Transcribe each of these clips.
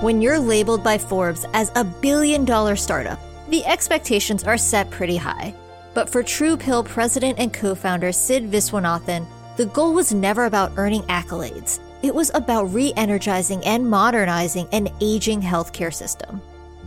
When you're labeled by Forbes as a billion dollar startup, the expectations are set pretty high. But for TruePill president and co founder Sid Viswanathan, the goal was never about earning accolades. It was about re energizing and modernizing an aging healthcare system.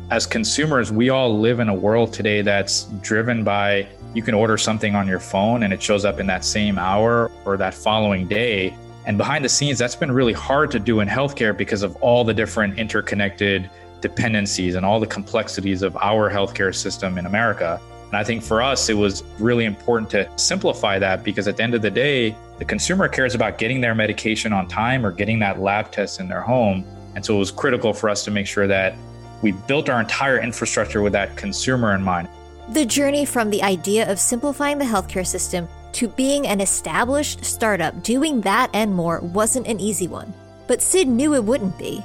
As consumers, we all live in a world today that's driven by you can order something on your phone and it shows up in that same hour or that following day. And behind the scenes, that's been really hard to do in healthcare because of all the different interconnected dependencies and all the complexities of our healthcare system in America. And I think for us, it was really important to simplify that because at the end of the day, the consumer cares about getting their medication on time or getting that lab test in their home. And so it was critical for us to make sure that we built our entire infrastructure with that consumer in mind. The journey from the idea of simplifying the healthcare system to being an established startup doing that and more wasn't an easy one. But Sid knew it wouldn't be.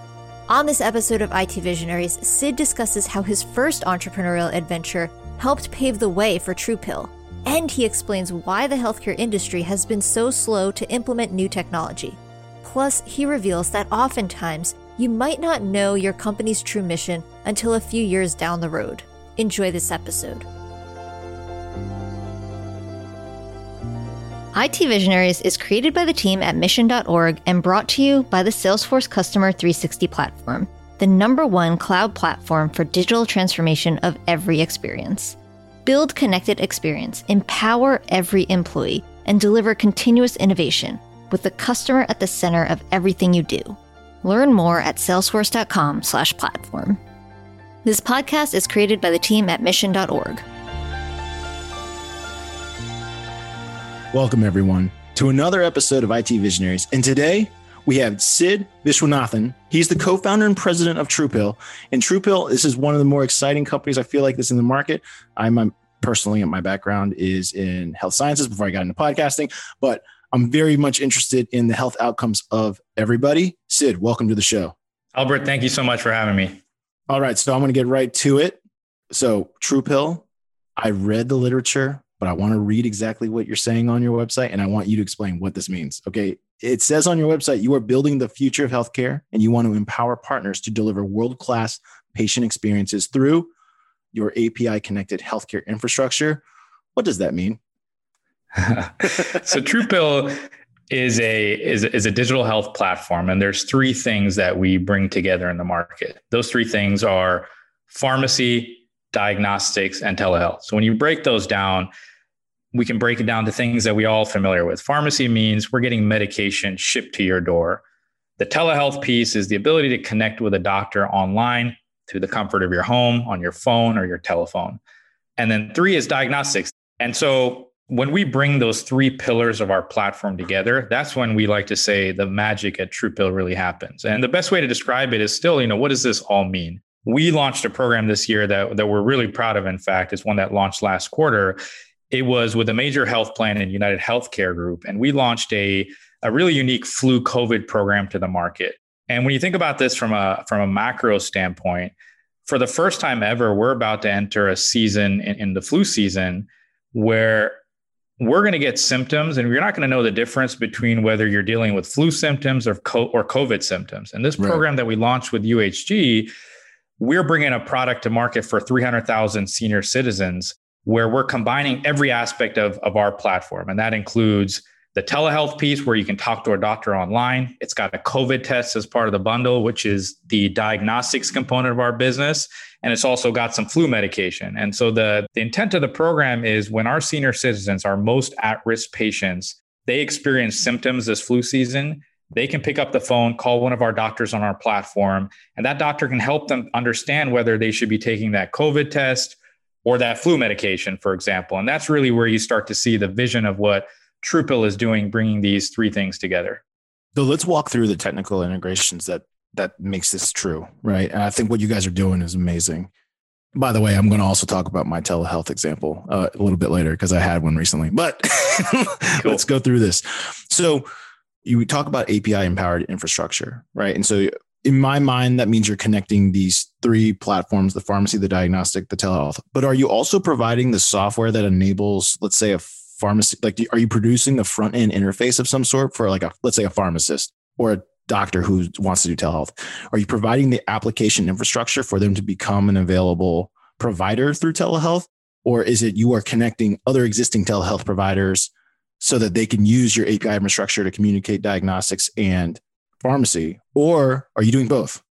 On this episode of IT Visionaries, Sid discusses how his first entrepreneurial adventure helped pave the way for TruePill. And he explains why the healthcare industry has been so slow to implement new technology. Plus, he reveals that oftentimes you might not know your company's true mission until a few years down the road. Enjoy this episode. IT Visionaries is created by the team at mission.org and brought to you by the Salesforce Customer 360 platform the number one cloud platform for digital transformation of every experience. Build connected experience, empower every employee, and deliver continuous innovation with the customer at the center of everything you do. Learn more at salesforce.com/platform. This podcast is created by the team at mission.org. Welcome everyone to another episode of IT Visionaries. And today we have Sid Viswanathan. He's the co-founder and president of TruePill. And TruePill, this is one of the more exciting companies I feel like this in the market. I'm, I'm personally, my background is in health sciences before I got into podcasting, but I'm very much interested in the health outcomes of everybody. Sid, welcome to the show. Albert, thank you so much for having me. All right, so I'm going to get right to it. So, TruePill, I read the literature, but I want to read exactly what you're saying on your website, and I want you to explain what this means. Okay, it says on your website you are building the future of healthcare and you want to empower partners to deliver world class patient experiences through your API connected healthcare infrastructure. What does that mean? so TruePill is a is, is a digital health platform and there's three things that we bring together in the market. Those three things are pharmacy, diagnostics and telehealth. So when you break those down, we can break it down to things that we all familiar with. Pharmacy means we're getting medication shipped to your door. The telehealth piece is the ability to connect with a doctor online through the comfort of your home, on your phone or your telephone. And then three is diagnostics. And so when we bring those three pillars of our platform together, that's when we like to say the magic at TruePill really happens. And the best way to describe it is still, you know, what does this all mean? We launched a program this year that, that we're really proud of. In fact, it's one that launched last quarter it was with a major health plan and United Healthcare Group, and we launched a a really unique flu COVID program to the market. And when you think about this from a from a macro standpoint, for the first time ever, we're about to enter a season in, in the flu season where we're going to get symptoms, and you're not going to know the difference between whether you're dealing with flu symptoms or co- or COVID symptoms. And this program right. that we launched with UHG, we're bringing a product to market for 300,000 senior citizens where we're combining every aspect of, of our platform. And that includes the telehealth piece where you can talk to a doctor online. It's got a COVID test as part of the bundle, which is the diagnostics component of our business. And it's also got some flu medication. And so the, the intent of the program is when our senior citizens, our most at risk patients, they experience symptoms this flu season, they can pick up the phone, call one of our doctors on our platform, and that doctor can help them understand whether they should be taking that COVID test or that flu medication, for example. And that's really where you start to see the vision of what TruePill is doing, bringing these three things together. So let's walk through the technical integrations that that makes this true, right? And I think what you guys are doing is amazing. By the way, I'm going to also talk about my telehealth example uh, a little bit later because I had one recently. But cool. let's go through this. So you talk about API empowered infrastructure, right? And so in my mind, that means you're connecting these three platforms the pharmacy, the diagnostic, the telehealth. But are you also providing the software that enables, let's say, a pharmacy? Like, are you producing the front end interface of some sort for, like, a let's say, a pharmacist or a doctor who wants to do telehealth? Are you providing the application infrastructure for them to become an available provider through telehealth? Or is it you are connecting other existing telehealth providers so that they can use your API infrastructure to communicate diagnostics and pharmacy? Or are you doing both?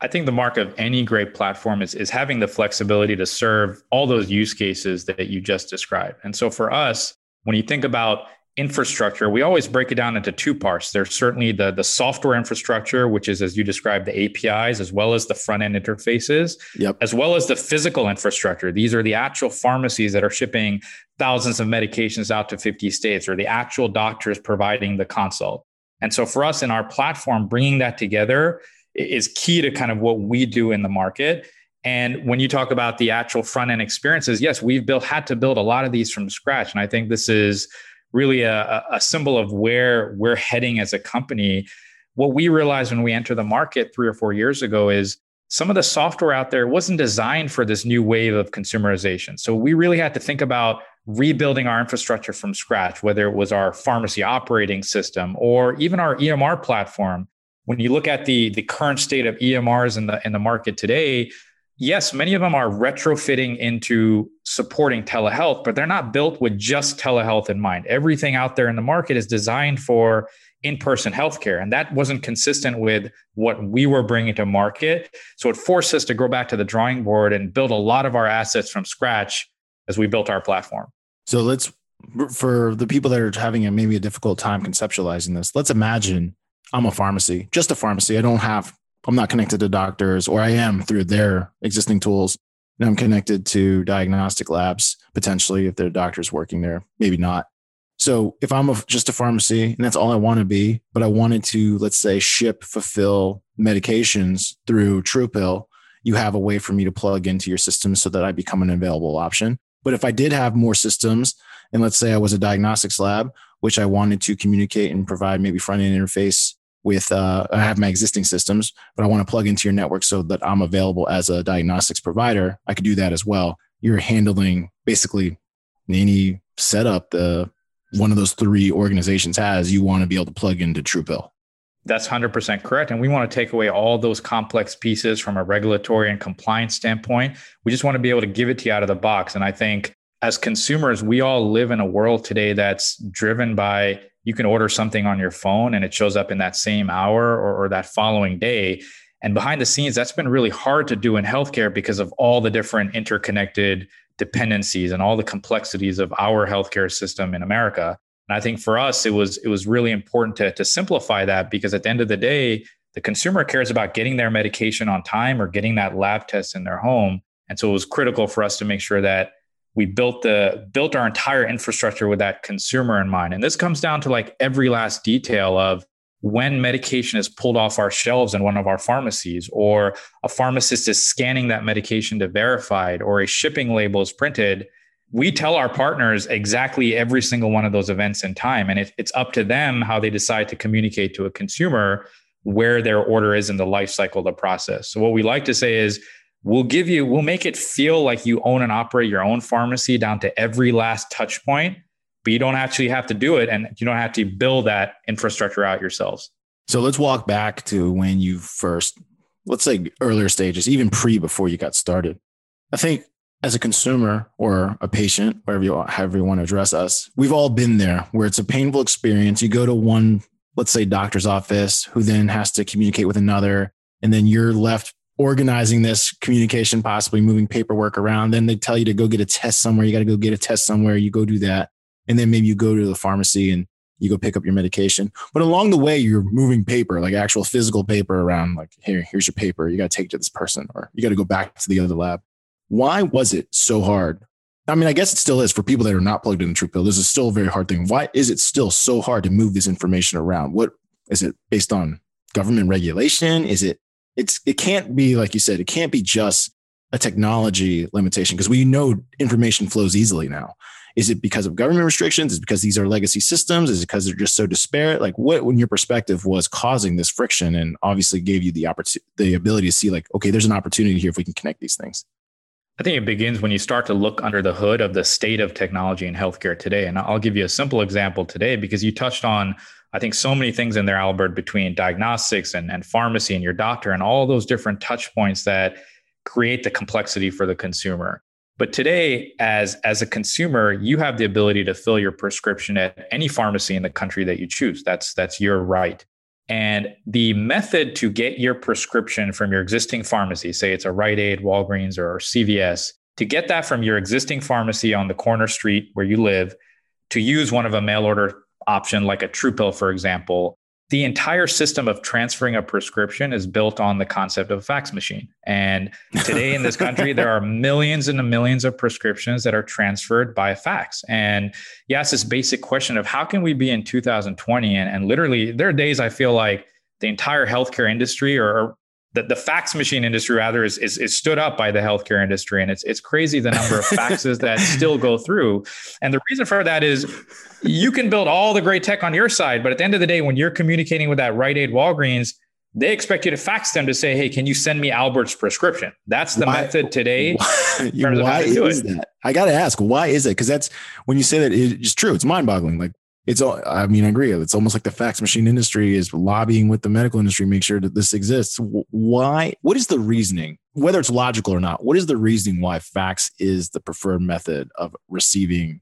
I think the mark of any great platform is, is having the flexibility to serve all those use cases that you just described. And so for us, when you think about infrastructure, we always break it down into two parts. There's certainly the, the software infrastructure, which is, as you described, the APIs, as well as the front end interfaces, yep. as well as the physical infrastructure. These are the actual pharmacies that are shipping thousands of medications out to 50 states, or the actual doctors providing the consult. And so for us in our platform, bringing that together is key to kind of what we do in the market. And when you talk about the actual front end experiences, yes, we've built had to build a lot of these from scratch. And I think this is really a, a symbol of where we're heading as a company. What we realized when we entered the market three or four years ago is some of the software out there wasn't designed for this new wave of consumerization. So we really had to think about rebuilding our infrastructure from scratch, whether it was our pharmacy operating system or even our EMR platform. When you look at the, the current state of EMRs in the in the market today, yes, many of them are retrofitting into supporting telehealth, but they're not built with just telehealth in mind. Everything out there in the market is designed for in-person healthcare and that wasn't consistent with what we were bringing to market so it forced us to go back to the drawing board and build a lot of our assets from scratch as we built our platform so let's for the people that are having a, maybe a difficult time conceptualizing this let's imagine i'm a pharmacy just a pharmacy i don't have I'm not connected to doctors, or I am through their existing tools. And I'm connected to diagnostic labs potentially if there are doctors working there, maybe not. So if I'm a, just a pharmacy and that's all I want to be, but I wanted to, let's say, ship, fulfill medications through TruePill, you have a way for me to plug into your system so that I become an available option. But if I did have more systems, and let's say I was a diagnostics lab, which I wanted to communicate and provide maybe front end interface with uh, I have my existing systems, but I want to plug into your network so that I'm available as a diagnostics provider. I could do that as well. You're handling basically any setup the one of those three organizations has. You want to be able to plug into TruePill. That's 100% correct. And we want to take away all those complex pieces from a regulatory and compliance standpoint. We just want to be able to give it to you out of the box. And I think as consumers, we all live in a world today that's driven by you can order something on your phone and it shows up in that same hour or, or, that following day. And behind the scenes, that's been really hard to do in healthcare because of all the different interconnected dependencies and all the complexities of our healthcare system in America. And I think for us, it was it was really important to, to simplify that because at the end of the day, the consumer cares about getting their medication on time or getting that lab test in their home. And so it was critical for us to make sure that we built the built our entire infrastructure with that consumer in mind and this comes down to like every last detail of when medication is pulled off our shelves in one of our pharmacies or a pharmacist is scanning that medication to verify it or a shipping label is printed we tell our partners exactly every single one of those events in time. And it, it's up to them how they decide to communicate to a consumer where their order is in the life cycle of the process. So what we like to say is we'll give you we'll make it feel like you own and operate your own pharmacy down to every last touch point but you don't actually have to do it and you don't have to build that infrastructure out yourselves. So let's walk back to when you first let's say earlier stages even pre before you got started. I think as a consumer or a patient wherever you however you want to address us we've all been there where it's a painful experience you go to one let's say doctor's office who then has to communicate with another and then you're left organizing this communication, possibly moving paperwork around. Then they tell you to go get a test somewhere. You got to go get a test somewhere. You go do that. And then maybe you go to the pharmacy and you go pick up your medication. But along the way, you're moving paper, like actual physical paper around, like, here, here's your paper. You got to take it to this person, or you got to go back to the other lab. Why was it so hard? I mean, I guess it still is for people that are not plugged into TruePill. This is still a very hard thing. Why is it still so hard to move this information around? What is it based on government regulation? Is it it's it can't be like you said it can't be just a technology limitation because we know information flows easily now is it because of government restrictions is it because these are legacy systems is it because they're just so disparate like what in your perspective was causing this friction and obviously gave you the opportunity the ability to see like okay there's an opportunity here if we can connect these things I think it begins when you start to look under the hood of the state of technology in healthcare today. And I'll give you a simple example today because you touched on I think so many things in there, Albert, between diagnostics and, and pharmacy and your doctor and all those different touch points that create the complexity for the consumer. But today, as, as a consumer, you have the ability to fill your prescription at any pharmacy in the country that you choose. That's, that's your right. And the method to get your prescription from your existing pharmacy, say it's a Rite Aid, Walgreens, or CVS, to get that from your existing pharmacy on the corner street where you live, to use one of a mail order option like a Truepill, for example, the entire system of transferring a prescription is built on the concept of a fax machine. And today in this country, there are millions and millions of prescriptions that are transferred by fax. And yes, this basic question of how can we be in 2020? And, and literally, there are days I feel like the entire healthcare industry or, the, the fax machine industry rather is, is, is stood up by the healthcare industry and it's it's crazy the number of faxes that still go through. And the reason for that is you can build all the great tech on your side but at the end of the day when you're communicating with that Rite Aid Walgreens they expect you to fax them to say hey can you send me Albert's prescription? That's the why, method today why, why is that? I got to ask why is it? Because that's when you say that it's true it's mind boggling like it's all i mean i agree. It's almost like the fax machine industry is lobbying with the medical industry make sure that this exists. Why what is the reasoning whether it's logical or not what is the reasoning why fax is the preferred method of receiving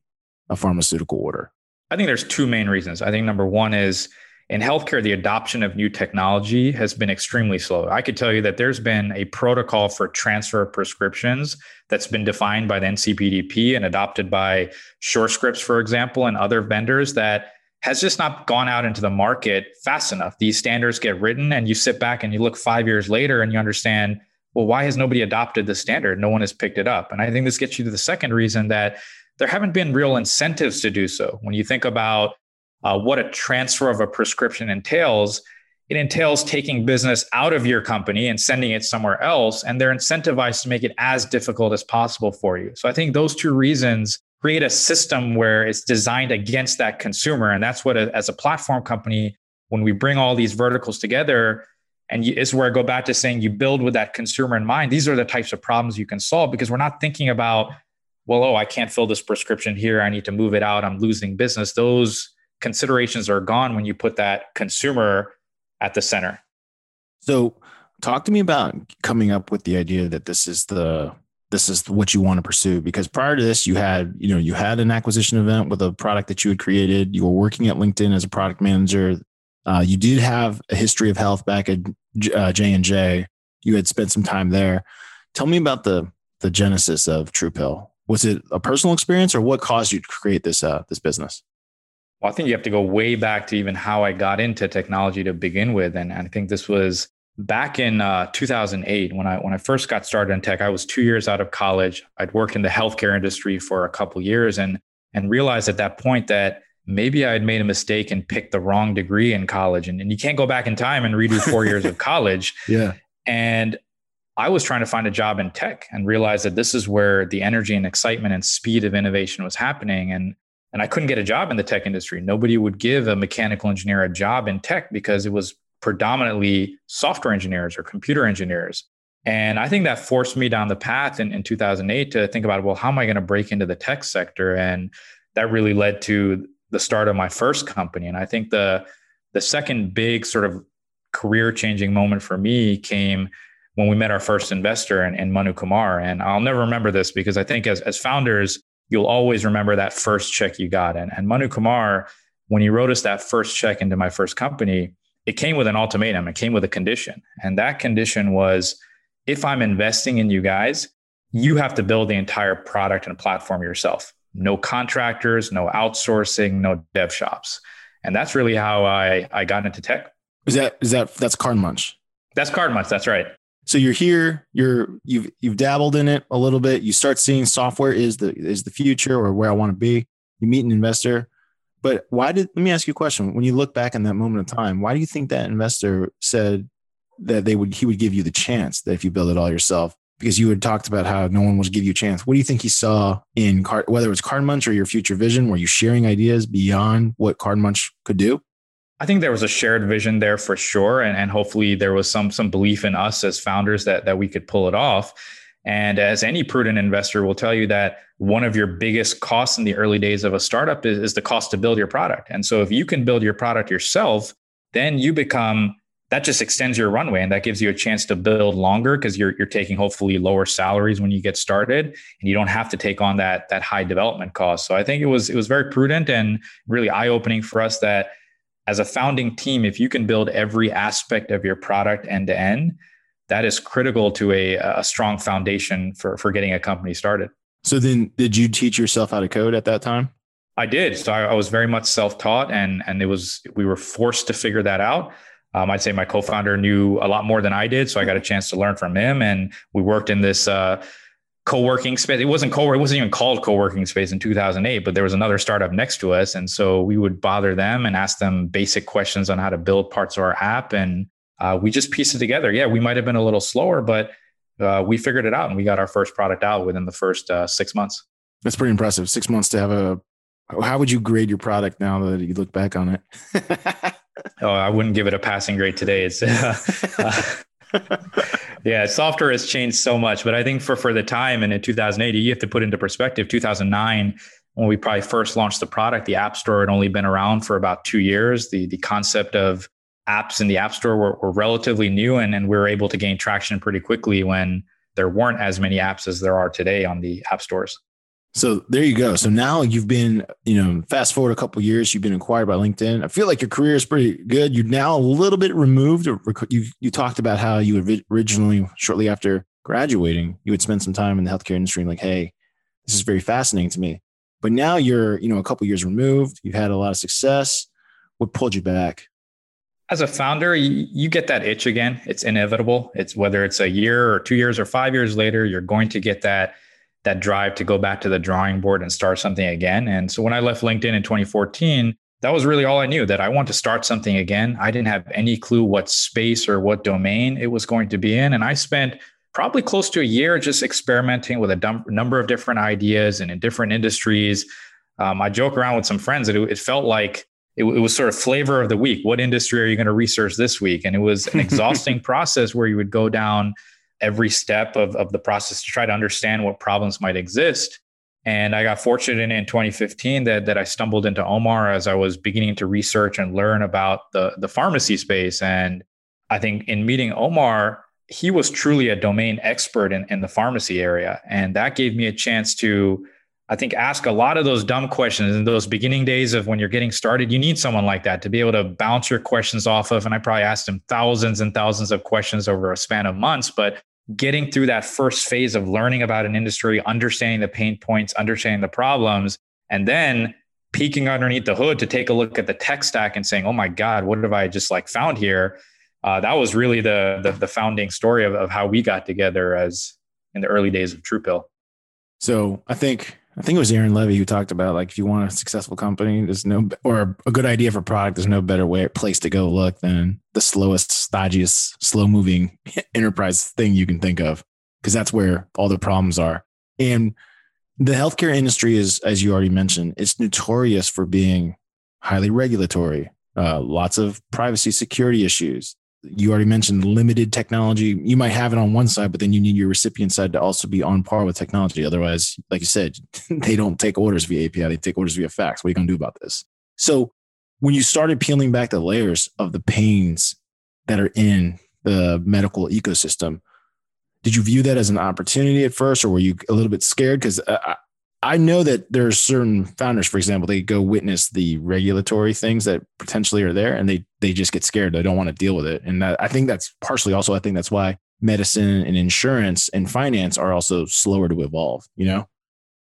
a pharmaceutical order? I think there's two main reasons. I think number one is in healthcare, the adoption of new technology has been extremely slow. I could tell you that there's been a protocol for transfer of prescriptions that's been defined by the NCPDP and adopted by Surescripts, for example, and other vendors that has just not gone out into the market fast enough. These standards get written, and you sit back and you look five years later and you understand, well, why has nobody adopted the standard? No one has picked it up. And I think this gets you to the second reason that there haven't been real incentives to do so. When you think about uh, what a transfer of a prescription entails, it entails taking business out of your company and sending it somewhere else. And they're incentivized to make it as difficult as possible for you. So I think those two reasons create a system where it's designed against that consumer. And that's what, as a platform company, when we bring all these verticals together, and it's where I go back to saying you build with that consumer in mind. These are the types of problems you can solve because we're not thinking about, well, oh, I can't fill this prescription here. I need to move it out. I'm losing business. Those considerations are gone when you put that consumer at the center. So, talk to me about coming up with the idea that this is the this is what you want to pursue because prior to this you had you know you had an acquisition event with a product that you had created. You were working at linkedin as a product manager. Uh, you did have a history of health back at uh, j&j you had spent some time there. Tell me about the the genesis of truepill. Was it a personal experience or what caused you to create this uh, this business well, I think you have to go way back to even how I got into technology to begin with. And I think this was back in uh, 2008 when I when I first got started in tech. I was two years out of college. I'd worked in the healthcare industry for a couple years and and realized at that point that maybe I had made a mistake and picked the wrong degree in college. And, and you can't go back in time and redo four years of college. Yeah. And I was trying to find a job in tech and realized that this is where the energy and excitement and speed of innovation was happening. And and I couldn't get a job in the tech industry. Nobody would give a mechanical engineer a job in tech because it was predominantly software engineers or computer engineers. And I think that forced me down the path in, in 2008 to think about, well, how am I going to break into the tech sector? And that really led to the start of my first company. And I think the the second big sort of career changing moment for me came when we met our first investor in, in Manu Kumar. And I'll never remember this because I think as, as founders, you'll always remember that first check you got. And, and Manu Kumar, when he wrote us that first check into my first company, it came with an ultimatum, it came with a condition. And that condition was if I'm investing in you guys, you have to build the entire product and platform yourself. No contractors, no outsourcing, no dev shops. And that's really how I, I got into tech. Is that is that that's CardMunch? That's CardMunch. That's right so you're here you're you've you've dabbled in it a little bit. You start seeing software is the is the future or where i want to be. You meet an investor. But why did let me ask you a question. When you look back in that moment of time why do you think that investor said that they would he would give you the chance that if you build it all yourself? Because you had talked about how no one would give you a chance. What do you think he saw in card whether it was CardMunch or your future vision? Were you sharing ideas beyond what CardMunch could do I think there was a shared vision there for sure, and, and hopefully there was some some belief in us as founders that that we could pull it off. And as any prudent investor will tell you that one of your biggest costs in the early days of a startup is, is the cost to build your product. And so if you can build your product yourself, then you become that just extends your runway and that gives you a chance to build longer because you're you're taking hopefully lower salaries when you get started and you don't have to take on that that high development cost. So I think it was it was very prudent and really eye opening for us that as a founding team, if you can build every aspect of your product end to end, that is critical to a, a strong foundation for for getting a company started. So then, did you teach yourself how to code at that time? I did. So I, I was very much self taught, and and it was we were forced to figure that out. Um, I'd say my co-founder knew a lot more than I did, so I got a chance to learn from him. And we worked in this uh, co-working space. It wasn't co. It wasn't even called co-working space in 2008, but there was another startup next to us, and so we would bother them and ask them basic questions on how to build parts of our app, and uh, we just pieced it together. Yeah, we might have been a little slower, but uh, we figured it out, and we got our first product out within the first uh, six months. That's pretty impressive. Six months to have a. How would you grade your product now that you look back on it? oh, I wouldn't give it a passing grade today. It's uh, uh, yeah, software has changed so much, but I think for for the time and in 2008, you have to put into perspective. 2009, when we probably first launched the product, the App Store had only been around for about two years. The the concept of apps in the App Store were, were relatively new, and and we were able to gain traction pretty quickly when there weren't as many apps as there are today on the app stores. So there you go. So now you've been, you know, fast forward a couple years, you've been acquired by LinkedIn. I feel like your career is pretty good. You're now a little bit removed. You you talked about how you originally, shortly after graduating, you would spend some time in the healthcare industry and like, hey, this is very fascinating to me. But now you're, you know, a couple years removed. You've had a lot of success. What pulled you back? As a founder, you, you get that itch again. It's inevitable. It's whether it's a year or two years or five years later, you're going to get that that drive to go back to the drawing board and start something again. And so when I left LinkedIn in 2014, that was really all I knew that I want to start something again. I didn't have any clue what space or what domain it was going to be in. And I spent probably close to a year just experimenting with a number of different ideas and in different industries. Um, I joke around with some friends that it, it felt like it, it, was sort of flavor of the week. What industry are you going to research this week? And it was an exhausting process where you would go down every step of, of the process to try to understand what problems might exist. And I got fortunate in, in 2015 that, that I stumbled into Omar as I was beginning to research and learn about the, the pharmacy space. And I think in meeting Omar, he was truly a domain expert in, in the pharmacy area. And that gave me a chance to, I think, ask a lot of those dumb questions in those beginning days of when you're getting started. You need someone like that to be able to bounce your questions off of. And I probably asked him thousands and thousands of questions over a span of months, but getting through that first phase of learning about an industry, understanding the pain points, understanding the problems, and then peeking underneath the hood to take a look at the tech stack and saying, "Oh my God, what have I just like found here?" Uh, that was really the, the, the founding story of, of how we got together as in the early days of TruePill. So I think I think it was Aaron Levie who talked about like if you want a successful company, there's no or a good idea for product, there's no better way place to go look than the slowest, stodgiest, slow moving enterprise thing you can think of, because that's where all the problems are. And the healthcare industry is, as you already mentioned, it's notorious for being highly regulatory, uh, lots of privacy security issues, you already mentioned limited technology. You might have it on one side, but then you need your recipient side to also be on par with technology. Otherwise, like you said, they don't take orders via API, they take orders via fax. What are you going to do about this? So, when you started peeling back the layers of the pains that are in the medical ecosystem, did you view that as an opportunity at first, or were you a little bit scared? Because uh, I know that there are certain founders, for example, they go witness the regulatory things that potentially are there, and they they just get scared. They don't want to deal with it, and that, I think that's partially also. I think that's why medicine and insurance and finance are also slower to evolve. You know.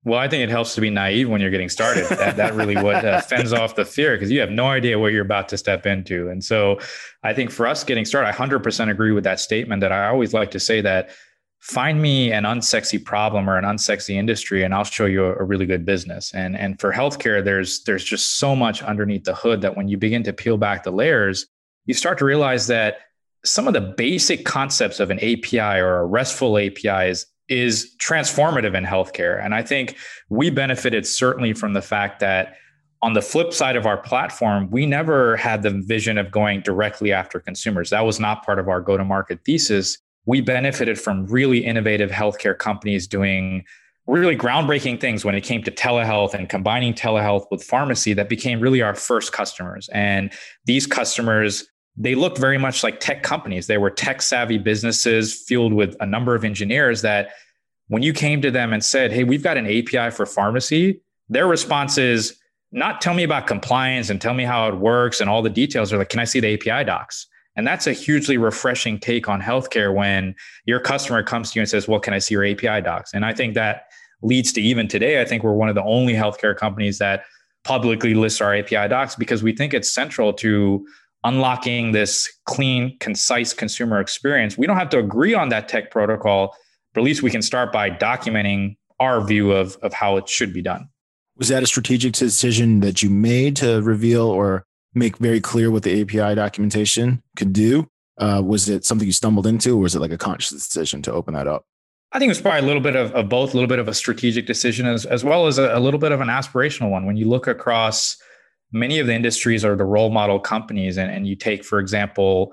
Well, I think it helps to be naive when you're getting started. That, that really what uh, fends off the fear because you have no idea what you're about to step into. And so I think for us getting started, I 100% agree with that statement that I always like to say that find me an unsexy problem or an unsexy industry and I'll show you a, really good business. And and for healthcare there's there's just so much underneath the hood that when you begin to peel back the layers, you start to realize that some of the basic concepts of an API or a RESTful API is is transformative in healthcare. And I think we benefited certainly from the fact that on the flip side of our platform, we never had the vision of going directly after consumers. That was not part of our go to market thesis we benefited from really innovative healthcare companies doing really groundbreaking things when it came to telehealth and combining telehealth with pharmacy that became really our first customers. And these customers, they looked very much like tech companies. They were tech savvy businesses fueled with a number of engineers that when you came to them and said, Hey, we've got an API for pharmacy, their response is not tell me about compliance and tell me how it works and all the details. They're like, Can I see the API docs? And that's a hugely refreshing take on healthcare when your customer comes to you and says, Well, can I see your API docs? And I think that leads to even today, I think we're one of the only healthcare companies that publicly lists our API docs because we think it's central to unlocking this clean, concise consumer experience. We don't have to agree on that tech protocol, but at least we can start by documenting our view of, of how it should be done. Was that a strategic decision that you made to reveal or make very clear what the API documentation could do? Uh, was it something you stumbled into, or was it like a conscious decision to open that up? I think it's probably a little bit of, of both, a little bit of a strategic decision as, as well as a, a, little bit of an aspirational one. When you look across many of the industries or the role model companies, and, and you take, for example,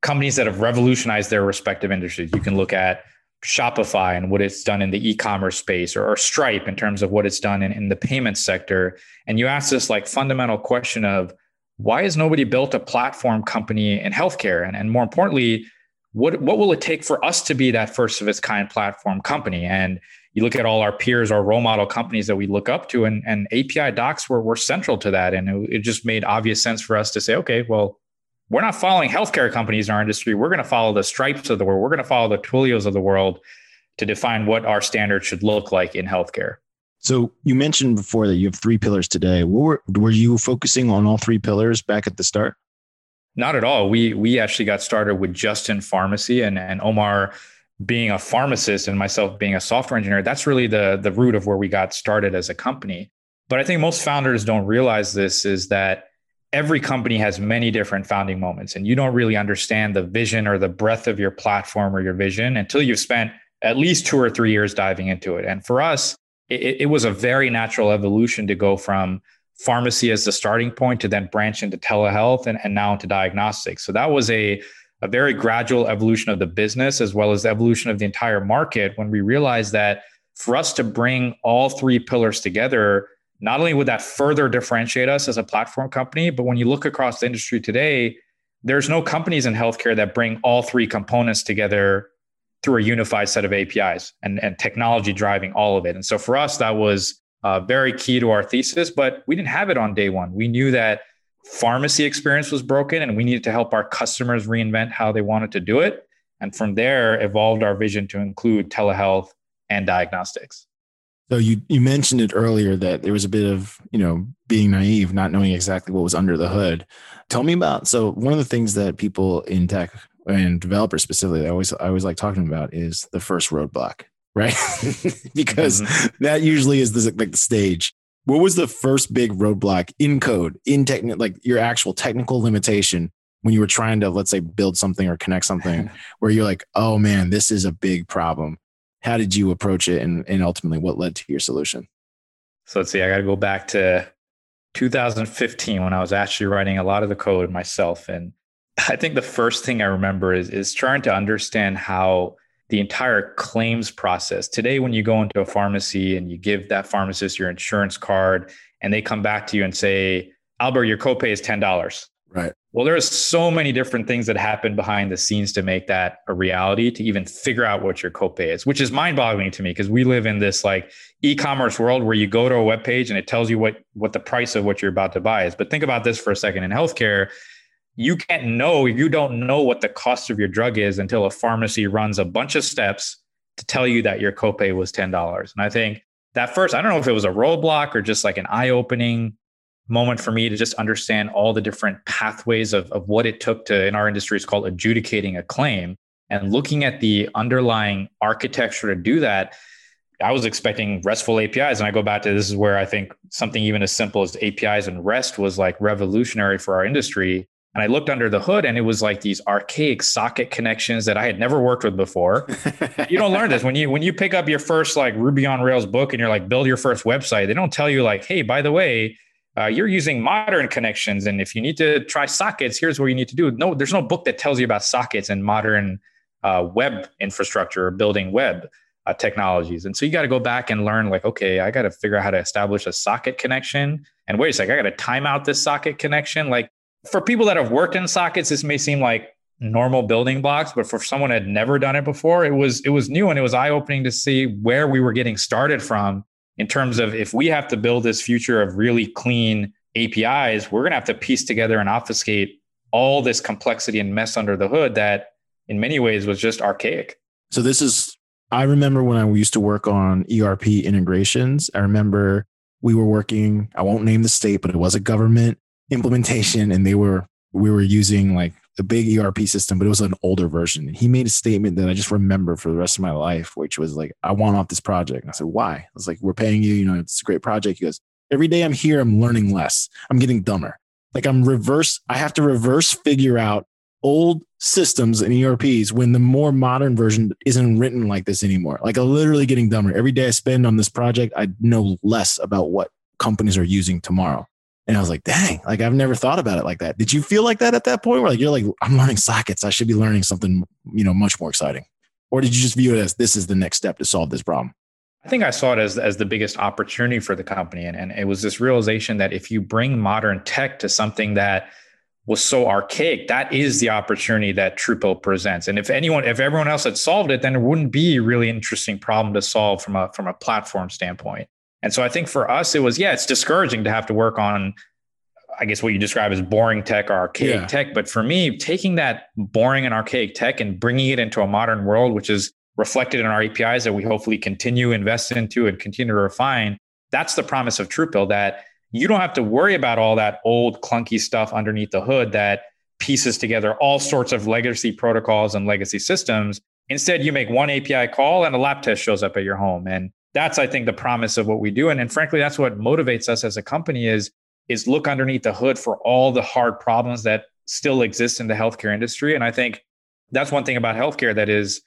companies that have revolutionized their respective industries, you can look at Shopify and what it's done in the e-commerce space or, or Stripe in terms of what it's done in, in the payment sector. And you ask this like fundamental question of why has nobody built a platform company in healthcare? And, and more importantly, what what will it take for us to be that first of its kind platform company? And you look at all our peers, our role model companies that we look up to, and, and API docs were, were central to that. And it, it just made obvious sense for us to say, okay, well, we're not following healthcare companies in our industry. We're going to follow the stripes of the world. We're going to follow the Twilios of the world to define what our standards should look like in healthcare. So you mentioned before that you have three pillars today. What were, were you focusing on all three pillars back at the start? Not at all. We we actually got started with just in pharmacy and and Omar being a pharmacist and myself being a software engineer. That's really the the root of where we got started as a company. But I think most founders don't realize this is that every company has many different founding moments and you don't really understand the vision or the breadth of your platform or your vision until you've spent at least 2 or 3 years diving into it. And for us, it, it was a very natural evolution to go from pharmacy as the starting point to then branch into telehealth and, and now into diagnostics. So that was a, a very gradual evolution of the business as well as the evolution of the entire market when we realized that for us to bring all three pillars together, not only would that further differentiate us as a platform company, but when you look across the industry today, there's no companies in healthcare that bring all three components together through a unified set of APIs and, and technology driving all of it. And so for us, that was uh, very key to our thesis, but we didn't have it on day one. We knew that pharmacy experience was broken and we needed to help our customers reinvent how they wanted to do it. And from there, evolved our vision to include telehealth and diagnostics. So you you mentioned it earlier that there was a bit of you know being naive, not knowing exactly what was under the hood. Tell me about so one of the things that people in tech and developers specifically, I always I always like talking about is the first roadblock right? because mm-hmm. that usually is the, like the stage. What was the first big roadblock in code, in technical, like your actual technical limitation when you were trying to, let's say, build something or connect something where you're like, oh man, this is a big problem. How did you approach it? And, and ultimately, what led to your solution? So let's see, I got to go back to 2015 when I was actually writing a lot of the code myself. And I think the first thing I remember is, is trying to understand how the entire claims process. Today, when you go into a pharmacy and you give that pharmacist your insurance card and they come back to you and say, Albert, your copay is $10. Right. Well, there's so many different things that happen behind the scenes to make that a reality, to even figure out what your copay is, which is mind boggling to me because we live in this like e-commerce world where you go to a web page and it tells you what what the price of what you're about to buy is. But think about this for a second in healthcare you can't know you don't know what the cost of your drug is until a pharmacy runs a bunch of steps to tell you that your copay was $10 and i think that first i don't know if it was a roadblock or just like an eye-opening moment for me to just understand all the different pathways of, of what it took to in our industry is called adjudicating a claim and looking at the underlying architecture to do that I was expecting RESTful APIs. And I go back to this is where I think something even as simple as APIs and REST was like revolutionary for our industry. And I looked under the hood and it was like these archaic socket connections that I had never worked with before. you don't learn this when you when you pick up your first like Ruby on Rails book and you're like build your first website. They don't tell you like, hey, by the way, uh, you're using modern connections, and if you need to try sockets, here's what you need to do. No, there's no book that tells you about sockets and modern uh, web infrastructure or building web uh, technologies. And so you got to go back and learn like, okay, I got to figure out how to establish a socket connection. And wait a second, I got to time out this socket connection. Like for people that have worked in sockets, this may seem like normal building blocks, but for someone had never done it before, it was it was new and it was eye opening to see where we were getting started from in terms of if we have to build this future of really clean APIs, we're going to have to piece together and obfuscate all this complexity and mess under the hood that in many ways was just archaic. So this is I remember when I used to work on ERP integrations. I remember we were working, I won't name the state, but it was a government implementation and they were we were using like a big ERP system, but it was an older version. He made a statement that I just remember for the rest of my life, which was like, I want off this project. And I said, why? I was like, we're paying you, you know, it's a great project. He goes, every day I'm here, I'm learning less. I'm getting dumber. Like I'm reverse, I have to reverse figure out old systems and ERPs when the more modern version isn't written like this anymore. Like I'm literally getting dumber. Every day I spend on this project, I know less about what companies are using tomorrow. And I was like, dang, like I've never thought about it like that. Did you feel like that at that point where like you're like, I'm learning sockets. I should be learning something, you know, much more exciting? Or did you just view it as this is the next step to solve this problem? I think I saw it as, as the biggest opportunity for the company. And, and it was this realization that if you bring modern tech to something that was so archaic, that is the opportunity that TruePill presents. And if anyone, if everyone else had solved it, then it wouldn't be a really interesting problem to solve from a from a platform standpoint. And so I think for us, it was, yeah, it's discouraging to have to work on, I guess what you describe as boring tech or archaic yeah. tech. But for me, taking that boring and archaic tech and bringing it into a modern world, which is reflected in our APIs that we hopefully continue invest into and continue to refine, that's the promise of TruePill that you don't have to worry about all that old clunky stuff underneath the hood that pieces together all sorts of legacy protocols and legacy systems. Instead, you make one API call and a lab test shows up at your home. And that's i think the promise of what we do. And, and frankly that's what motivates us as a company is is look underneath the hood for all the hard problems that still exist in the healthcare industry. And i think that's one thing about healthcare that is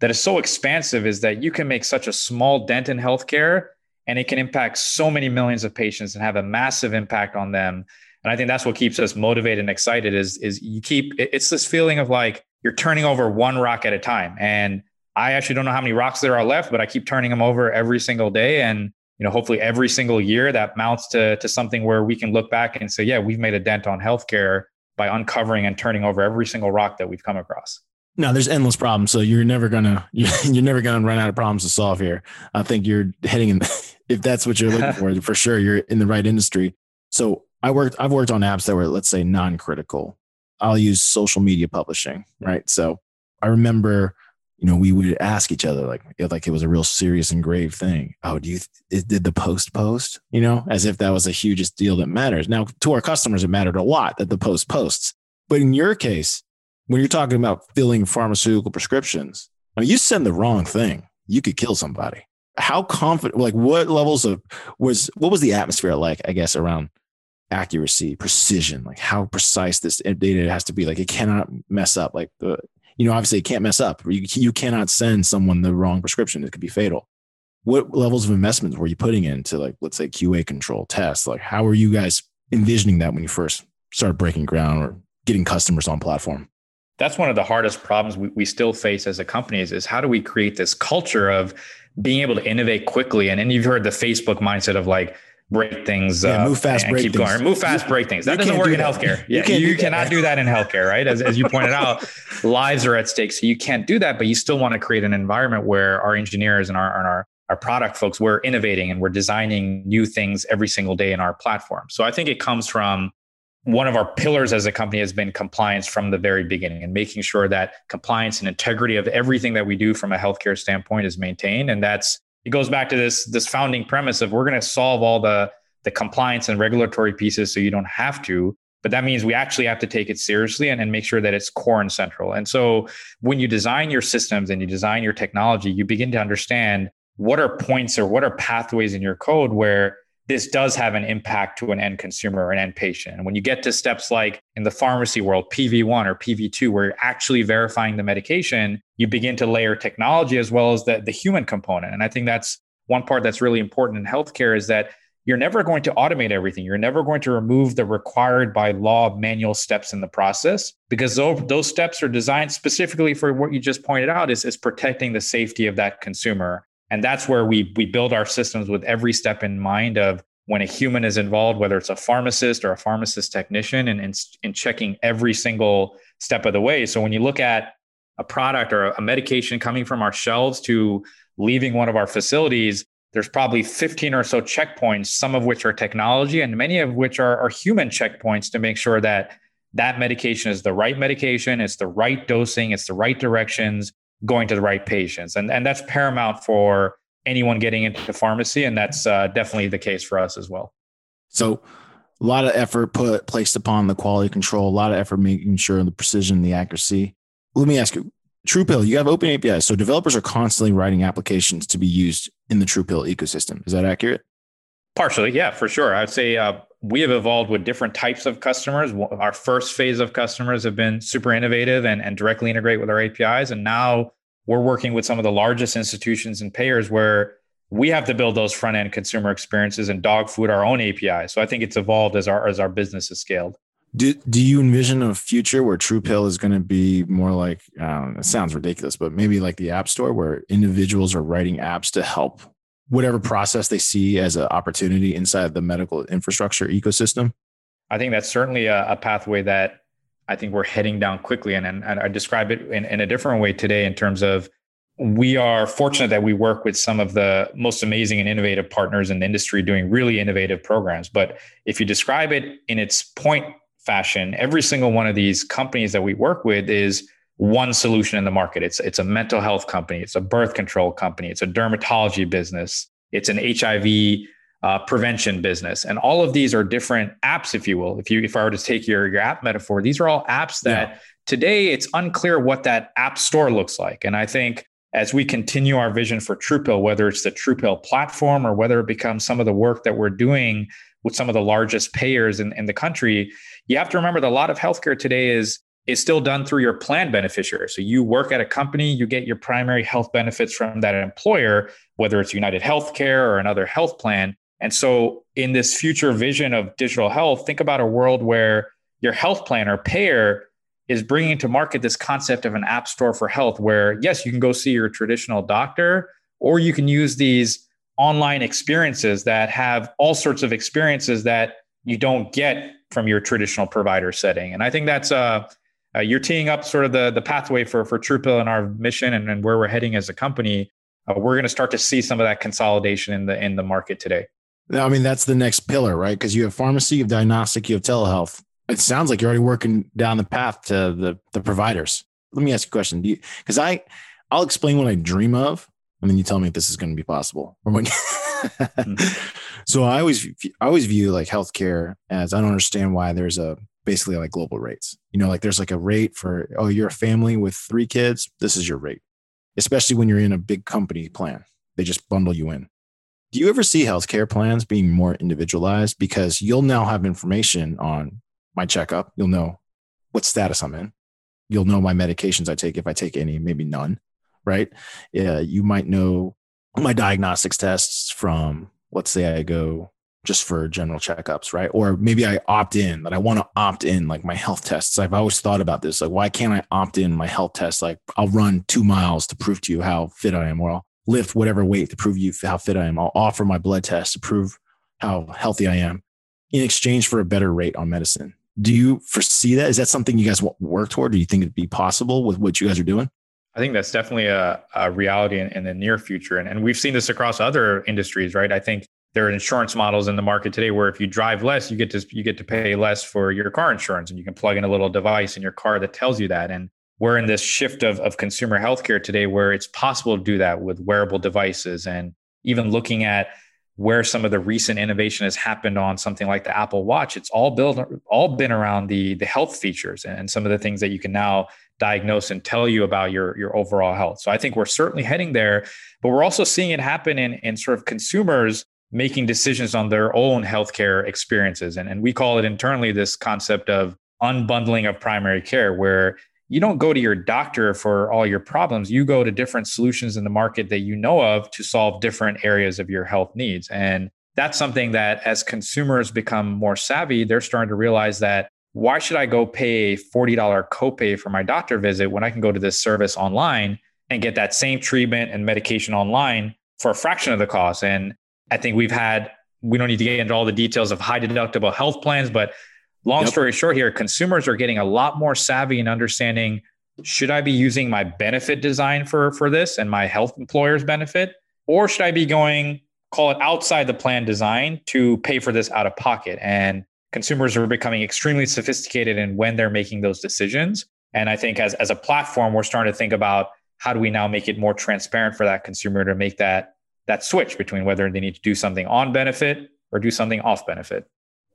that is so expansive is that you can make such a small dent in healthcare and it can impact so many millions of patients and have a massive impact on them. And i think that's what keeps us motivated and excited is is you keep it's this feeling of like you're turning over one rock at a time. And I actually don't know how many rocks there are left, but I keep turning them over every single day. And, you know, hopefully every single year that mounts to, to something where we can look back and say, yeah, we've made a dent on healthcare by uncovering and turning over every single rock that we've come across. No, there's endless problems. So you're never gonna you're never gonna run out of problems to solve here. I think you're heading in if that's what you're looking for, for sure you're in the right industry. So I worked I've worked on apps that were let's say non-critical. I'll use social media publishing, right? So I remember you know, we would ask each other like, like it was a real serious and grave thing. Oh, do you did the post post? You know, as if that was the hugest deal that matters. Now, to our customers, it mattered a lot that the post posts. But in your case, when you're talking about filling pharmaceutical prescriptions, I mean, you send the wrong thing, you could kill somebody. How confident? Like, what levels of was what was the atmosphere like? I guess around accuracy, precision, like how precise this eh, data has to be. Like, it cannot mess up. Like the you know, obviously it can't mess up. You, you cannot send someone the wrong prescription. It could be fatal. What levels of investment were you putting into like, let's say QA control tests? Like how were you guys envisioning that when you first started breaking ground or getting customers on platform? That's one of the hardest problems we, we still face as a company is, is how do we create this culture of being able to innovate quickly? And then you've heard the Facebook mindset of like, break things. Yeah, move fast, break keep things. Going. Move fast, break things. That doesn't work do in that. healthcare. Yeah, you, you do cannot do that in healthcare, right? As, as you pointed out, lives are at stake, so you can't do that. But you still want to create an environment where our engineers and our and our our product folks we're innovating and we're designing new things every single day in our platform. So I think it comes from one of our pillars as a company has been compliance from the very beginning and making sure that compliance and integrity of everything that we do from a healthcare standpoint is maintained and that's it goes back to this this founding premise of we're going to solve all the the compliance and regulatory pieces so you don't have to but that means we actually have to take it seriously and, and make sure that it's core and central. And so when you design your systems and you design your technology you begin to understand what are points or what are pathways in your code where this does have an impact to an end consumer or an end patient. And when you get to steps like in the pharmacy world, PV1 or PV2, where you're actually verifying the medication, you begin to layer technology as well as the, the human component. And I think that's one part that's really important in healthcare is that you're never going to automate everything. You're never going to remove the required by law manual steps in the process because those, steps are designed specifically for what you just pointed out is, is protecting the safety of that consumer. And that's where we we build our systems with every step in mind of when a human is involved, whether it's a pharmacist or a pharmacist technician, and in, in checking every single step of the way. So when you look at a product or a medication coming from our shelves to leaving one of our facilities, there's probably 15 or so checkpoints, some of which are technology and many of which are, are human checkpoints to make sure that that medication is the right medication, it's the right dosing, it's the right directions going to the right patients. And, and that's paramount for anyone getting into pharmacy. And that's uh, definitely the case for us as well. So, a lot of effort put placed upon the quality control, a lot of effort making sure the precision, the accuracy. Let me ask you, TruePill, you have open APIs. So developers are constantly writing applications to be used in the TruePill ecosystem. Is that accurate? Partially, yeah, for sure. I'd say uh, we have evolved with different types of customers. Our first phase of customers have been super innovative and, and directly integrate with our APIs. And now we're working with some of the largest institutions and payers where we have to build those front end consumer experiences and dog food our own API. So I think it's evolved as our as our business has scaled. Do, do you envision a future where TruePill is going to be more like, um, it sounds ridiculous, but maybe like the App Store where individuals are writing apps to help whatever process they see as an opportunity inside the medical infrastructure ecosystem? I think that's certainly a, a pathway that I think we're heading down quickly. And, and, and I describe it in, in a different way today in terms of we are fortunate that we work with some of the most amazing and innovative partners in the industry doing really innovative programs. But if you describe it in its point fashion, every single one of these companies that we work with is one solution in the market. It's it's a mental health company, it's a birth control company, it's a dermatology business, it's an HIV uh, prevention business, and all of these are different apps, if you will. If you if I were to take your your app metaphor, these are all apps that yeah. today it's unclear what that app store looks like, and I think. As we continue our vision for TruePill, whether it's the TruePill platform or whether it becomes some of the work that we're doing with some of the largest payers in, in the country, you have to remember that a lot of healthcare today is is still done through your plan beneficiary. So you work at a company, you get your primary health benefits from that employer, whether it's United Healthcare or another health plan. And so in this future vision of digital health, think about a world where your health plan or payer is bringing to market this concept of an app store for health where yes, you can go see your traditional doctor or you can use these online experiences that have all sorts of experiences that you don't get from your traditional provider setting. And I think that's uh, uh you're teeing up sort of the the pathway for for TruePill and our mission and, and where we're heading as a company. Uh, we're going to start to see some of that consolidation in the in the market today. I mean, that's the next pillar, right? Because you have pharmacy, you have diagnostic, you have telehealth. It sounds like you're already working down the path to the the providers. Let me ask you a question. Do you because I I'll explain what I dream of, and then you tell me if this is going to be possible. Or when hmm. so I always I always view like healthcare as I don't understand why there's a basically like global rates. You know, like there's like a rate for oh you're a family with three kids, this is your rate. Especially when you're in a big company plan. They just bundle you in. Do you ever see healthcare plans being more individualized because you'll now have information on my checkup, you'll know what status I'm in. You'll know my medications I take if I take any, maybe none right? Yeah, you might know my diagnostics tests from, let's say I go just for general checkups, right? Or maybe I opt in that I want to opt in like my health tests. I've always thought about this. Like, why can't I opt in my health tests? Like, I'll run two miles to prove to you how fit I am, or I'll lift whatever weight to prove you how fit I am. I'll offer my blood test to prove how healthy I am in exchange for a better rate on medicine. Do you foresee that? Is that something you guys work toward? Do you think it'd be possible with what you guys are doing? I think that's definitely a, a reality in, in, the near future. And, and we've seen this across other industries, right? I think there are insurance models in the market today where if you drive less, you get to you get to pay less for your car insurance and you can plug in a little device in your car that tells you that. And we're in this shift of, of consumer healthcare today where it's possible to do that with wearable devices and even looking at where some of the recent innovation has happened on something like the Apple Watch. It's all built all been around the the health features and some of the things that you can now diagnose and tell you about your your overall health. So I think we're certainly heading there, but we're also seeing it happen in in sort of consumers making decisions on their own healthcare experiences. And, and we call it internally this concept of unbundling of primary care, where you don't go to your doctor for all your problems. You go to different solutions in the market that you know of to solve different areas of your health needs. And that's something that as consumers become more savvy, they're starting to realize that why should I go pay a $40 copay for my doctor visit when I can go to this service online and get that same treatment and medication online for a fraction of the cost? And I think we've had, we don't need to get into all the details of high deductible health plans, but long yep. story short here, consumers are getting a lot more savvy in understanding should I be using my benefit design for, for this and my health employer's benefit? Or should I be going, call it outside the plan design to pay for this out of pocket? And consumers are becoming extremely sophisticated in when they're making those decisions. And I think as, as a platform, we're starting to think about how do we now make it more transparent for that consumer to make that that switch between whether they need to do something on benefit or do something off benefit.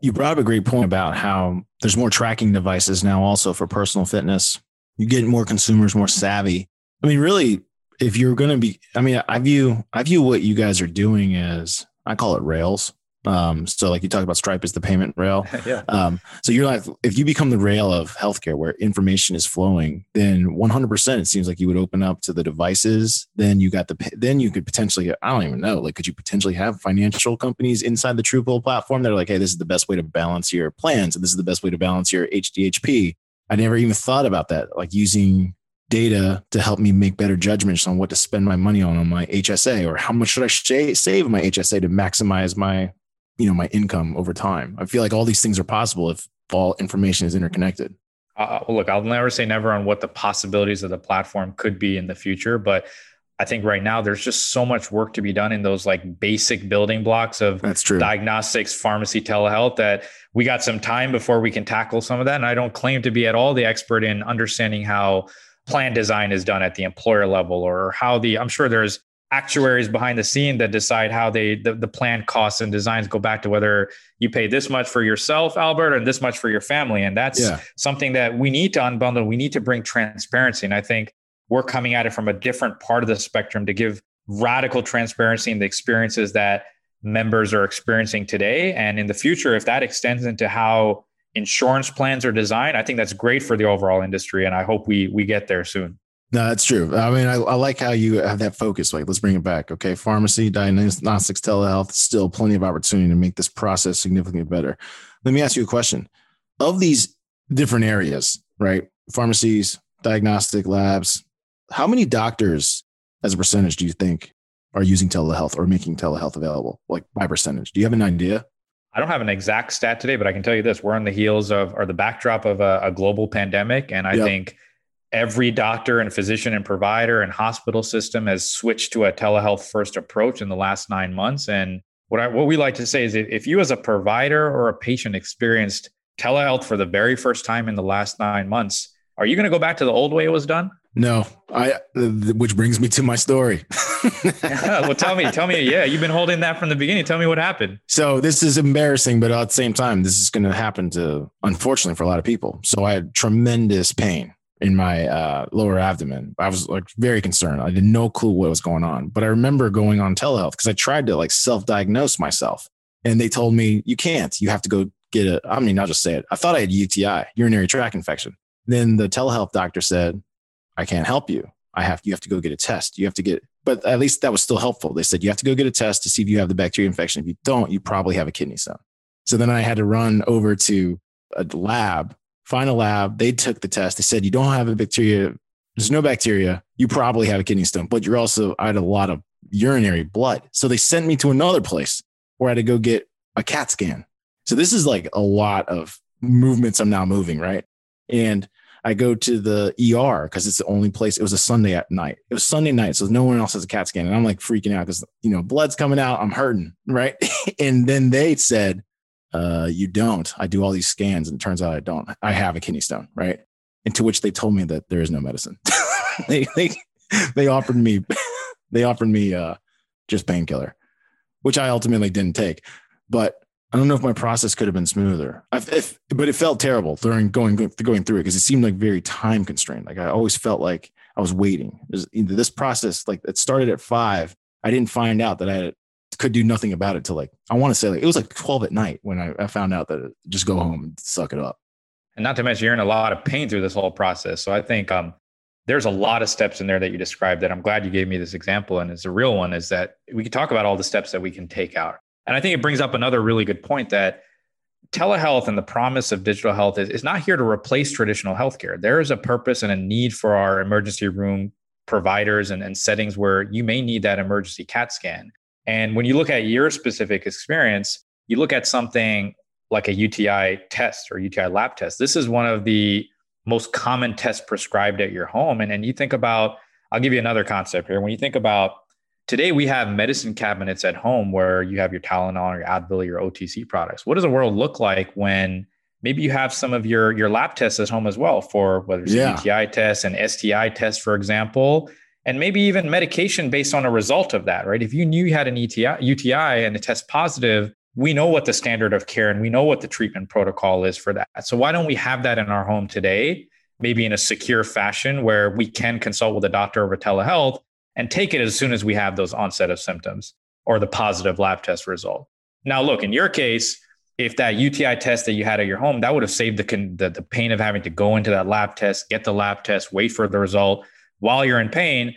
You brought up a great point about how there's more tracking devices now also for personal fitness. You get more consumers more savvy. I mean, really, if you're going to be, I mean, I view I view what you guys are doing as I call it rails. Um, so like you talk about Stripe as the payment rail. yeah. Um, so you're like, if you become the rail of healthcare where information is flowing, then 100% it seems like you would open up to the devices. Then you got the, then you could potentially, I don't even know, like, could you potentially have financial companies inside the Truepill platform that are like, hey, this is the best way to balance your plans and this is the best way to balance your HDHP. I never even thought about that, like using data to help me make better judgments on what to spend my money on on my HSA or how much should I save my HSA to maximize my you know my income over time. I feel like all these things are possible if all information is interconnected. Uh, well, look i'll never say never on what the possibilities of the platform could be in the future but i think right now there's just so much work to be done in those like basic building blocks of that's true. diagnostics pharmacy telehealth that we got some time before we can tackle some of that. And i don't claim to be at all the expert in understanding how plan design is done at the employer level or how the i'm sure there's actuaries behind the scene that decide how they the, the plan costs and designs go back to whether you pay this much for yourself albert and this much for your family. And that's yeah. something that we need to unbundle. We need to bring transparency. And i think we're coming at it from a different part of the spectrum to give radical transparency in the experiences that members are experiencing today. And in the future if that extends into how insurance plans are designed i think that's great for the overall industry. And i hope we we get there soon no, that's true. I mean, I, I, like how you have that focus. Like, let's bring it back. Okay. Pharmacy, diagnostics, telehealth, still plenty of opportunity to make this process significantly better. Let me ask you a question. Of these different areas, right? Pharmacies, diagnostic labs, how many doctors as a percentage do you think are using telehealth or making telehealth available, like by percentage? Do you have an idea? I don't have an exact stat today, but I can tell you this: we're on the heels of, or the backdrop of a, a global pandemic, and I yep. think every doctor and physician and provider and hospital system has switched to a telehealth first approach in the last nine months. And what I, what we like to say is if you as a provider or a patient experienced telehealth for the very first time in the last nine months, are you going to go back to the old way it was done? No, I. Which brings me to my story. yeah, well, tell me, tell me. Yeah, you've been holding that from the beginning. Tell me what happened. So this is embarrassing, but at the same time, this is going to happen to, unfortunately, for a lot of people. So I had tremendous pain in my uh, lower abdomen. I was like very concerned. I had no clue what was going on. But I remember going on telehealth because I tried to like self-diagnose myself, and they told me you can't. You have to go get a. I mean, I'll just say it. I thought I had UTI, urinary tract infection. Then the telehealth doctor said, "I can't help you. I have you have to go get a test. You have to get." But at least that was still helpful. They said you have to go get a test to see if you have the bacteria infection. If you don't, you probably have a kidney stone. So then I had to run over to a lab find a lab. They took the test. They said, you don't have a bacteria. There's no bacteria. You probably have a kidney stone, but you're also, I had a lot of urinary blood. So they sent me to another place where I had to go get a CAT scan. So this is like a lot of movements I'm now moving, right? And I go to the ER because it's the only place. It was a Sunday at night. It was Sunday night, so no one else has a CAT scan, and I'm like freaking out because you know blood's coming out. I'm hurting, right? and then they said, uh, you don't. I do all these scans and it turns out I don't. I have a kidney stone, right? And to which they told me that there is no medicine. they, they, they offered me, they offered me uh, just painkiller, which I ultimately didn't take. But I don't know if my process could have been smoother. If, but it felt terrible during going going through it because it seemed like very time constrained. Like I always felt like I was waiting. this process, like it started at five. I didn't find out that I had could do nothing about it till like I want to say like it was like 12 at night when I, I found out that just go home and suck it up. And not to mention you're in a lot of pain through this whole process. So I think um, there's a lot of steps in there that you described that I'm glad you gave me this example. And it's a real one is that we can talk about all the steps that we can take out. And I think it brings up another really good point that telehealth and the promise of digital health is, is not here to replace traditional healthcare. There is a purpose and a need for our emergency room providers and, and settings where you may need that emergency CAT scan. And when you look at your specific experience, you look at something like a UTI test or UTI lab test. This is one of the most common tests prescribed at your home. And, and you think about, I'll give you another concept here. When you think about today, we have medicine cabinets at home where you have your Tylenol, or your Advil, your OTC products. What does the world look like when maybe you have some of your, your lab tests at home as well for whether it's yeah. UTI tests and STI tests, for example, and maybe even medication based on a result of that, right? If you knew you had an ETI, UTI and it test positive, we know what the standard of care and we know what the treatment protocol is for that. So why don't we have that in our home today, maybe in a secure fashion where we can consult with a doctor over telehealth and take it as soon as we have those onset of symptoms or the positive lab test result. Now, look, in your case, if that UTI test that you had at your home, that would have saved the, the, the pain of having to go into that lab test, get the lab test, wait for the result while you're in pain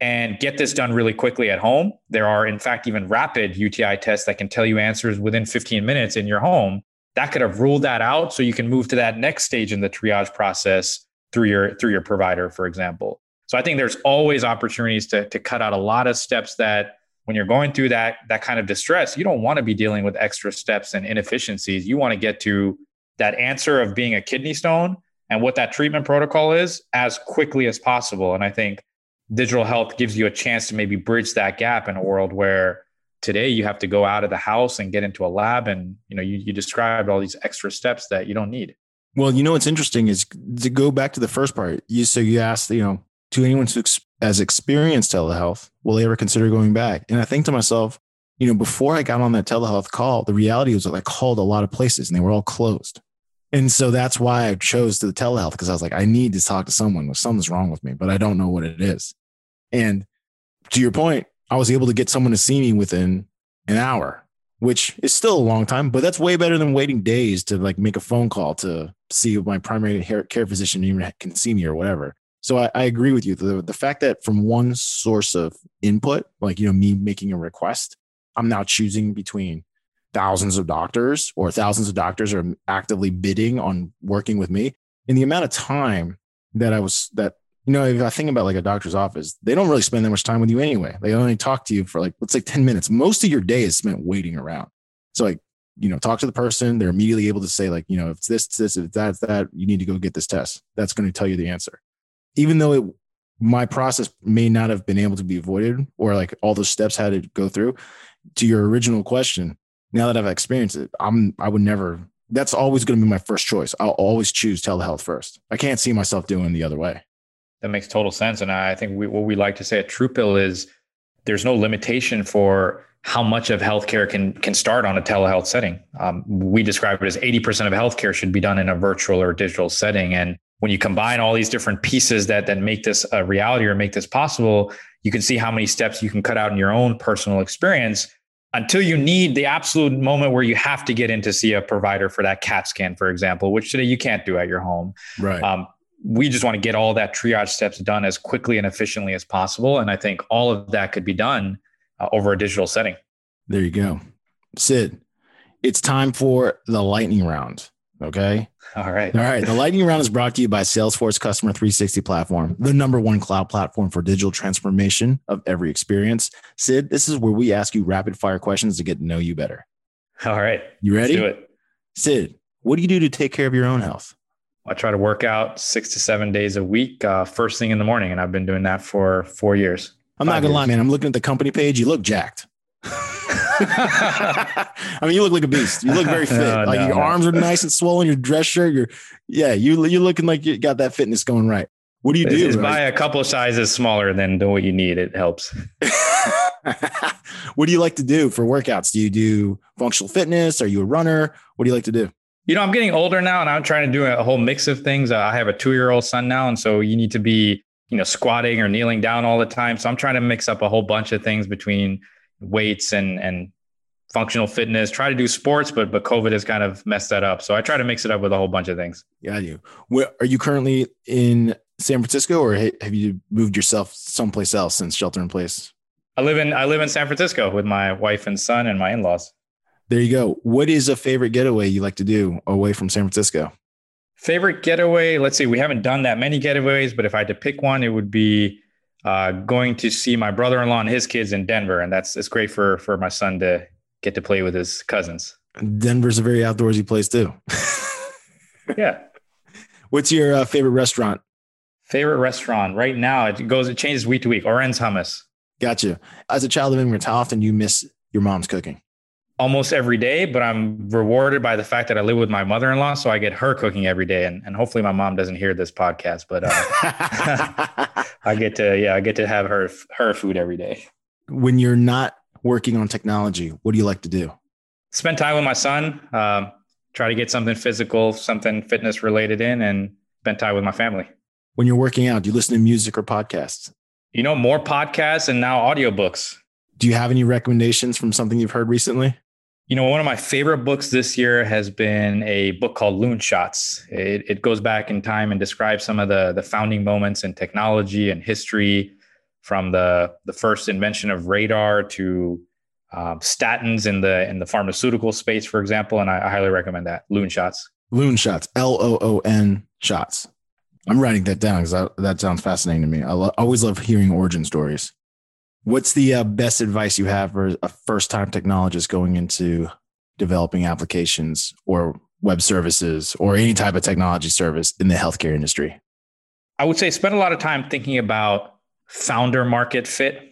and get this done really quickly at home. There are, in fact, even rapid UTI tests that can tell you answers within 15 minutes in your home. That could have ruled that out, so you can move to that next stage in the triage process through your through your provider, for example. So I think there's always opportunities to to cut out a lot of steps that when you're going through that that kind of distress, you don't want to be dealing with extra steps and inefficiencies. You want to get to that answer of being a kidney stone and what that treatment protocol is as quickly as possible. And I think digital health gives you a chance to maybe bridge that gap in a world where today you have to go out of the house and get into a lab and you know you, you described all these extra steps that you don't need. Well you know what's interesting is to go back to the first part you so you asked you know to anyone who has experienced telehealth will they ever consider going back? And i think to myself you know before i got on that telehealth call the reality was that i called a lot of places and they were all closed and so that's why I chose the telehealth because I was like, I need to talk to someone. Something's wrong with me, but I don't know what it is. And to your point, I was able to get someone to see me within an hour, which is still a long time, but that's way better than waiting days to like make a phone call to see if my primary care physician even can see me or whatever. So I, I agree with you. The, the fact that from one source of input, like, you know, me making a request, I'm now choosing between thousands of doctors or thousands of doctors are actively bidding on working with me. And the amount of time that I was that you know, if I think about like a doctor's office, they don't really spend that much time with you anyway. They only talk to you for like, let's say 10 minutes. Most of your day is spent waiting around. So, like, you know, talk to the person. They're immediately able to say, like, you know, if it's this, this, if that's that, you need to go get this test. That's going to tell you the answer. Even though it, my process may not have been able to be avoided or like all those steps had to go through, to your original question, now that I've experienced it, I'm, I would never, that's always going to be my first choice. I'll always choose telehealth first. I can't see myself doing the other way. That makes total sense. And I think we, what we like to say at TruePill is there's no limitation for how much of healthcare can can start on a telehealth setting. Um, we describe it as 80% of healthcare should be done in a virtual or digital setting. And when you combine all these different pieces that that make this a reality or make this possible, you can see how many steps you can cut out in your own personal experience until you need the absolute moment where you have to get in to see a provider for that CAT scan, for example, which today you can't do at your home. Right. Um, we just want to get all that triage steps done as quickly and efficiently as possible. And I think all of that could be done uh, over a digital setting. There you go. Sid, it's time for the lightning round. Okay. All right. All right. The lightning round is brought to you by Salesforce Customer 360 Platform, the number one cloud platform for digital transformation of every experience. Sid, this is where we ask you rapid fire questions to get to know you better. All right. You ready? Let's do it. Sid, what do you do to take care of your own health? I try to work out six to seven days a week, uh, first thing in the morning, and I've been doing that for four years. I'm not gonna lie, man. I'm looking at the company page. You look jacked. I mean, you look like a beast. You look very fit. Oh, like no, your no. arms are nice and swollen. Your dress shirt. You're, yeah, you you're looking like you got that fitness going right. What do you do? Just buy a couple sizes smaller than what you need. It helps. what do you like to do for workouts? Do you do functional fitness? Are you a runner? What do you like to do? You know, I'm getting older now and I'm trying to do a whole mix of things. Uh, I have a two year old son now. And so you need to be, you know, squatting or kneeling down all the time. So I'm trying to mix up a whole bunch of things between weights and, and functional fitness, try to do sports, but, but COVID has kind of messed that up. So I try to mix it up with a whole bunch of things. Got you. Where, are you currently in San Francisco or have you moved yourself someplace else since shelter in place? I live in I live in San Francisco with my wife and son and my in-laws. There you go. What is a favorite getaway you like to do away from San Francisco? Favorite getaway? Let's see. We haven't done that many getaways, but if I had to pick one, it would be uh, going to see my brother-in-law and his kids in Denver, and that's it's great for for my son to get to play with his cousins. Denver's a very outdoorsy place too. yeah. What's your uh, favorite restaurant? Favorite restaurant right now? It goes. It changes week to week. Oren's Hummus. Gotcha. As a child of immigrants, how often do you miss your mom's cooking? Almost every day, but I'm rewarded by the fact that I live with my mother-in-law, so I get her cooking every day. And, and hopefully, my mom doesn't hear this podcast, but uh, I get to yeah, I get to have her her food every day. When you're not working on technology, what do you like to do? Spend time with my son. Um, try to get something physical, something fitness related in, and spend time with my family. When you're working out, do you listen to music or podcasts? You know, more podcasts and now audiobooks. Do you have any recommendations from something you've heard recently? You know, one of my favorite books this year has been a book called Loon Shots. It, it goes back in time and describes some of the, the founding moments in technology and history from the, the first invention of radar to um, statins in the in the pharmaceutical space, for example. And I, I highly recommend that. Loon Shots. Loon Shots. L O O N Shots. I'm writing that down because that sounds fascinating to me. I lo- always love hearing origin stories. What's the uh, best advice you have for a first time technologist going into developing applications or web services or any type of technology service in the healthcare industry? I would say spend a lot of time thinking about founder market fit.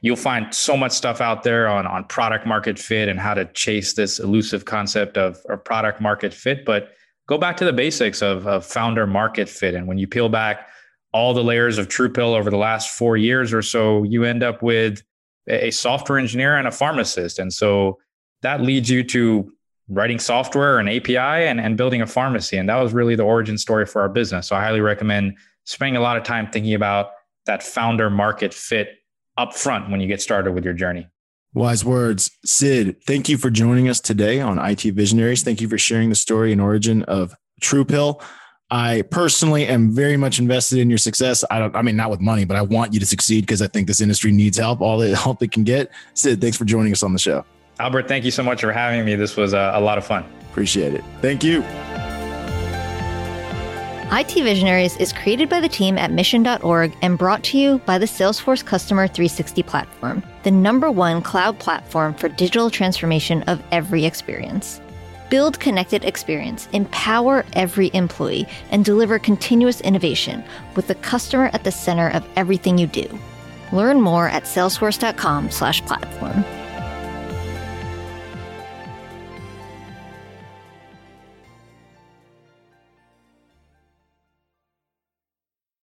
You'll find so much stuff out there on, on product market fit and how to chase this elusive concept of, of product market fit. But go back to the basics of, of founder market fit. And when you peel back all the layers of TruePill over the last four years or so, you end up with a software engineer and a pharmacist. And so that leads you to writing software and API and, and building a pharmacy. And that was really the origin story for our business. So I highly recommend spending a lot of time thinking about that founder market fit up front when you get started with your journey. Wise words. Sid, thank you for joining us today on IT Visionaries. Thank you for sharing the story and origin of TruePill. I personally am very much invested in your success. I don't, I mean, not with money, but I want you to succeed because I think this industry needs help, all the help it can get. Sid, thanks for joining us on the show. Albert, thank you so much for having me. This was a, a lot of fun. Appreciate it. Thank you. IT Visionaries is created by the team at mission.org and brought to you by the Salesforce Customer 360 platform, the number one cloud platform for digital transformation of every experience. Build connected experience, empower every employee, and deliver continuous innovation with the customer at the center of everything you do. Learn more at salesforce.com/platform.